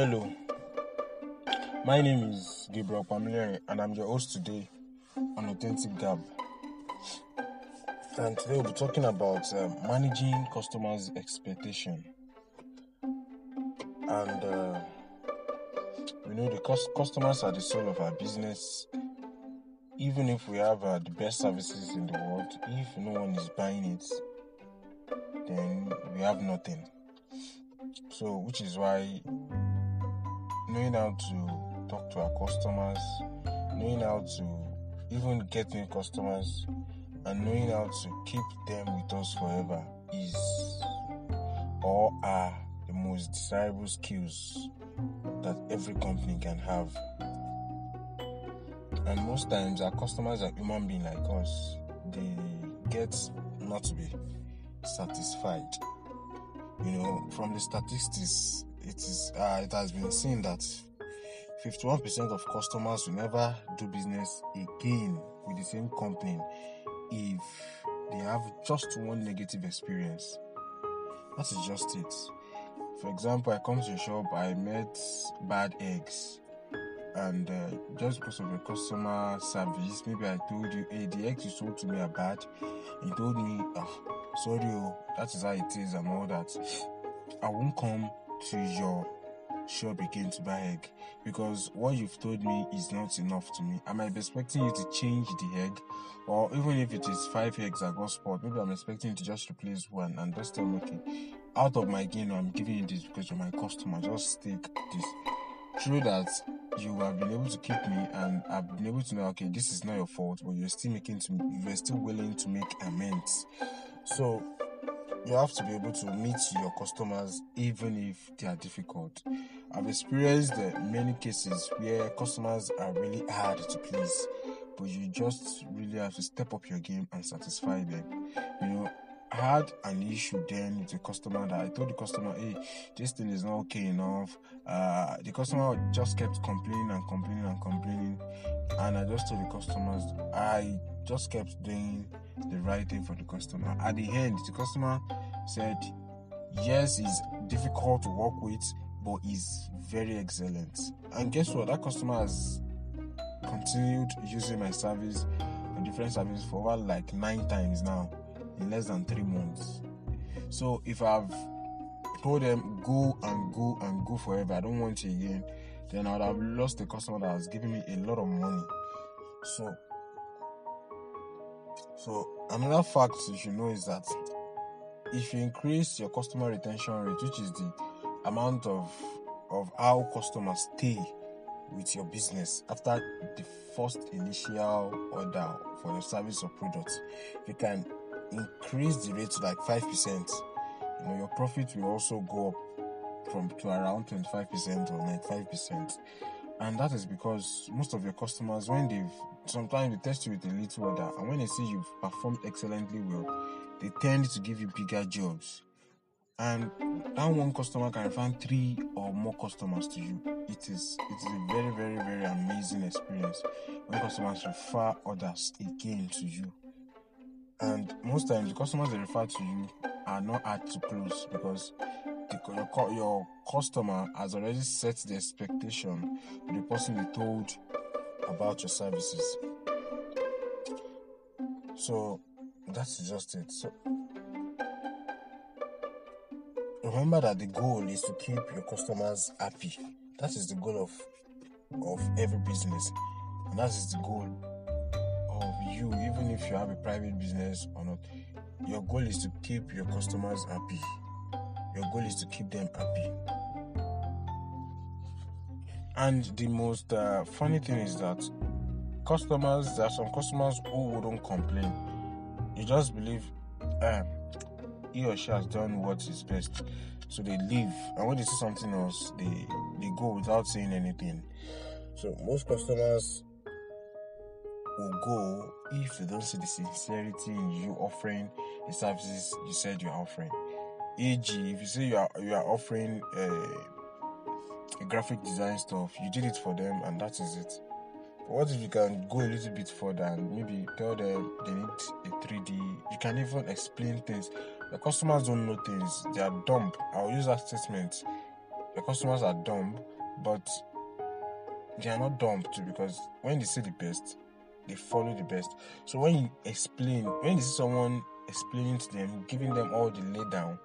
Hello, my name is Gabriel Pamiliere and I'm your host today on Authentic Gab. And today we'll be talking about uh, managing customers' expectation. And uh, we know the cost- customers are the soul of our business. Even if we have uh, the best services in the world, if no one is buying it, then we have nothing. So, which is why knowing how to talk to our customers, knowing how to even get new customers, and knowing how to keep them with us forever is or are the most desirable skills that every company can have. And most times, our customers are human beings like us. They get not to be satisfied. You know, from the statistics, it is uh, it has been seen that 51% of customers will never do business again with the same company if they have just one negative experience. That is just it. For example, I come to a shop, I met bad eggs, and uh, just because of the customer service, maybe I told you, hey, the eggs you sold to me are bad. You told me, oh, sorry, oh, that is how it is, and all that. I won't come to your shop again to buy egg because what you've told me is not enough to me. Am I expecting you to change the egg, or even if it is five eggs I got spot, maybe I'm expecting you to just replace one and just tell me, okay, out of my gain, I'm giving you this because you're my customer. Just take this. Through that, you have been able to keep me, and I've been able to know, okay, this is not your fault, but you're still making to, you're still willing to make amends. So you have to be able to meet your customers even if they are difficult. I've experienced uh, many cases where customers are really hard to please, but you just really have to step up your game and satisfy them. You know, I had an issue then with a customer that I told the customer, hey, this thing is not okay enough. Uh, the customer just kept complaining and complaining and complaining, and I just told the customers, I just kept doing the right thing for the customer. At the end, the customer said, Yes, it's difficult to work with, but is very excellent. And guess what? That customer has continued using my service, a different service for over like nine times now in less than three months. So if I've told them go and go and go forever, I don't want you again, then I would have lost a customer that has given me a lot of money. So so another fact you should know is that if you increase your customer retention rate, which is the amount of of how customers stay with your business after the first initial order for your service or product, you can increase the rate to like five percent, you know your profit will also go up from to around 25% or 95% and that is because most of your customers when they've sometimes they test you with a little order and when they see you've performed excellently well they tend to give you bigger jobs. And that one customer can find three or more customers to you. It is it is a very very very amazing experience when customers refer others again to you. And most times the customers they refer to you are not hard to close because the, your, your customer has already set the expectation the person they told about your services. So that's just it. So remember that the goal is to keep your customers happy. That is the goal of of every business, and that is the goal of you. Even if you have a private business or not, your goal is to keep your customers happy. Your goal is to keep them happy. And the most uh, funny thing is that customers, there are some customers who wouldn't complain. You just believe um, he or she has done what is best. So they leave. And when they see something else, they, they go without saying anything. So most customers will go if they don't see the sincerity in you offering the services you said you're offering. E.g., if you say you are you are offering a, a graphic design stuff, you did it for them and that is it. But what if you can go a little bit further and maybe tell them they need a 3D? You can even explain things. The customers don't know things; they are dumb. I'll use that statement. The customers are dumb, but they are not dumb too because when they see the best, they follow the best. So when you explain, when you see someone explaining to them, giving them all the lay down,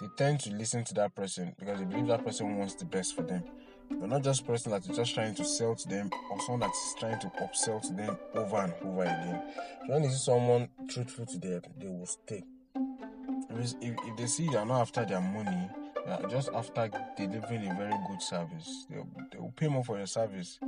they tend to listen to that person because they believe that person wants the best for them. But not just person that is just trying to sell to them or someone that is trying to upsell to them over and over again. When you see someone truthful to them, they will stay. If, if they see you are not after their money, just after delivering a very good service, they will, they will pay more for your service.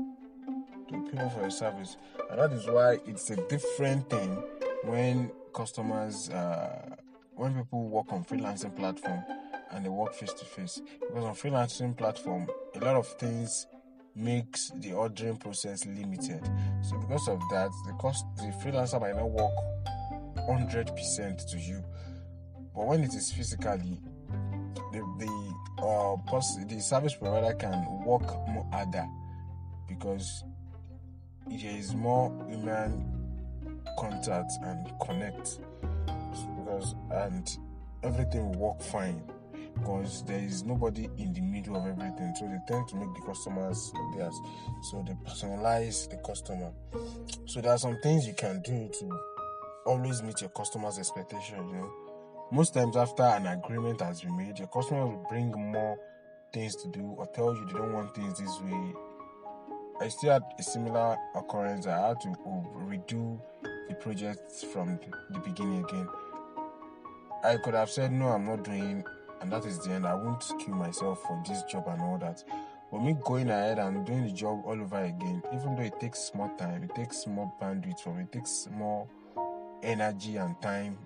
They will pay more for your service. And that is why it's a different thing when customers, uh, when people work on freelancing platform and they work face to face. Because on freelancing platform, a lot of things makes the ordering process limited. So because of that, the cost the freelancer might not work hundred percent to you. But when it is physically, the the uh the service provider can work more harder because there is more human contact and connect and everything will work fine. Because there is nobody in the middle of everything so they tend to make the customers theirs. So they personalize the customer. So there are some things you can do to always meet your customers expectation you know. Most times after an agreement has been made your customer will bring more things to do or tell you they don't want things this way. I still had a similar occurrence. I had to oh, redo the project from the beginning again I could have said no, I'm not doing, and that is the end. I won't kill myself for this job and all that. But me going ahead and doing the job all over again, even though it takes more time, it takes more bandwidth from it, takes more energy and time.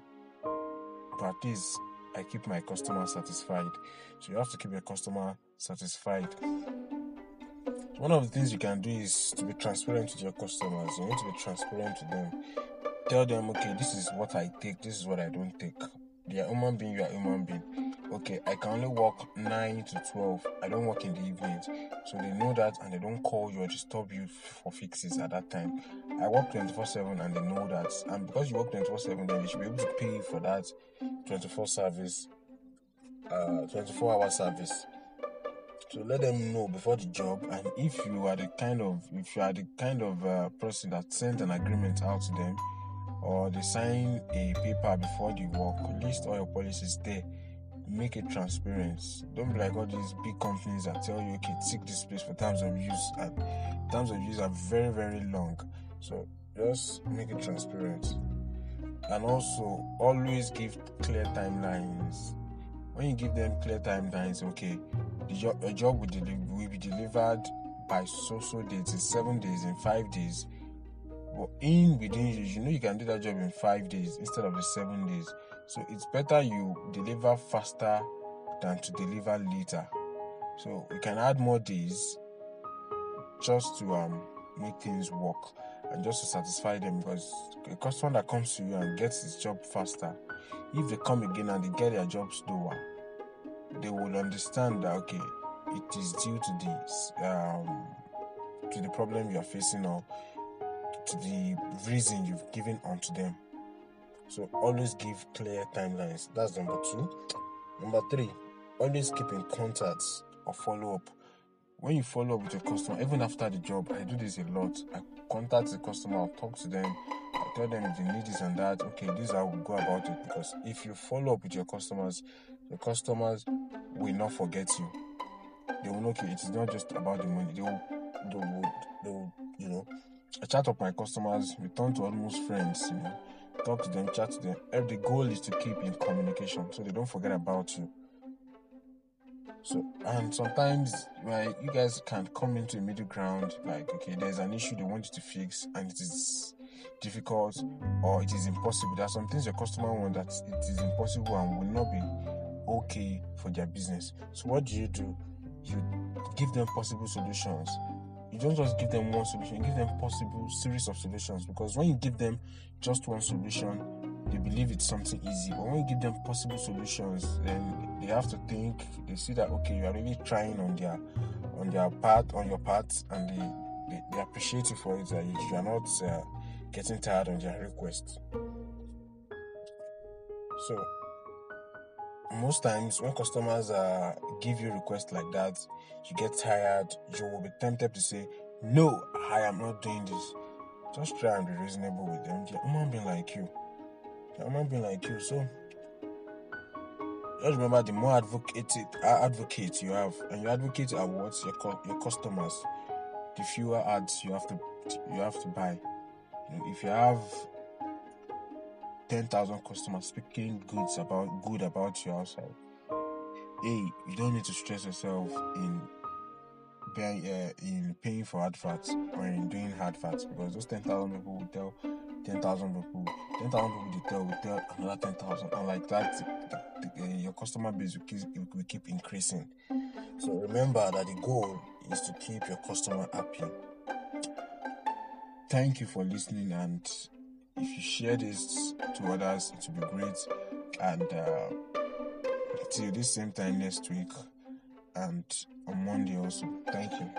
But at least I keep my customer satisfied. So you have to keep your customer satisfied. One of the things you can do is to be transparent with your customers. You need to be transparent to them. Tell them, okay, this is what I take, this is what I don't take they are human being, you are human being. Okay, I can only work 9 to 12. I don't work in the evenings. So they know that and they don't call you or disturb you for fixes at that time. I work 24 7 and they know that. And because you work 24 7, then they should be able to pay for that 24 service, uh, 24 hour service. So let them know before the job. And if you are the kind of, if you are the kind of uh, person that sent an agreement out to them, or they sign a paper before they work, list all your policies there. Make it transparent. Don't be like all these big companies that tell you, okay, tick this place for terms of use, and terms of use are very, very long. So just make it transparent. And also, always give clear timelines. When you give them clear timelines, okay, the job, a job will, deli- will be delivered by so so dates in seven days, in five days but in within you, you know you can do that job in five days instead of the seven days. So it's better you deliver faster than to deliver later. So you can add more days just to um make things work and just to satisfy them because a customer that comes to you and gets his job faster, if they come again and they get their job slower, they will understand that okay, it is due to this um to the problem you are facing or the reason you've given unto them. So always give clear timelines. That's number two. Number three, always keep in contact or follow up. When you follow up with your customer, even after the job, I do this a lot. I contact the customer, I'll talk to them, I'll tell them if they need this and that. Okay, this is how we go about it. Because if you follow up with your customers, the customers will not forget you. They will know okay, it is not just about the money. They will, they will, they will you know, I chat up my customers, we turn to almost friends, you know, talk to them, chat to them. The goal is to keep in communication so they don't forget about you. So, and sometimes like, you guys can come into a middle ground, like, okay, there's an issue they want you to fix, and it is difficult or it is impossible. There are some things your customer want that it is impossible and will not be okay for their business. So, what do you do? You give them possible solutions you don't just give them one solution, give them possible series of solutions because when you give them just one solution, they believe it's something easy. But when you give them possible solutions, then they have to think, they see that okay, you are really trying on their on their part, on your part, and they, they, they appreciate you for it that you are not uh, getting tired on their request. So most times when customers uh, give you requests like that, you get tired, you will be tempted to say, No, I am not doing this. Just try and be reasonable with them. They're human being like you. They're human being like you. So just remember the more advocate advocates you have, and you advocate awards your your customers, the fewer ads you have to you have to buy. If you have ten thousand customers speaking goods about good about your outside, hey, you don't need to stress yourself in paying uh, in paying for adverts or in doing adverts because those ten thousand people will tell ten thousand people, ten thousand people will tell will tell another ten thousand, and like that, the, the, uh, your customer base will keep will keep increasing. So remember that the goal is to keep your customer happy. Thank you for listening, and if you share this to others, it will be great. And uh, till this same time next week, and on Monday also. Thank you.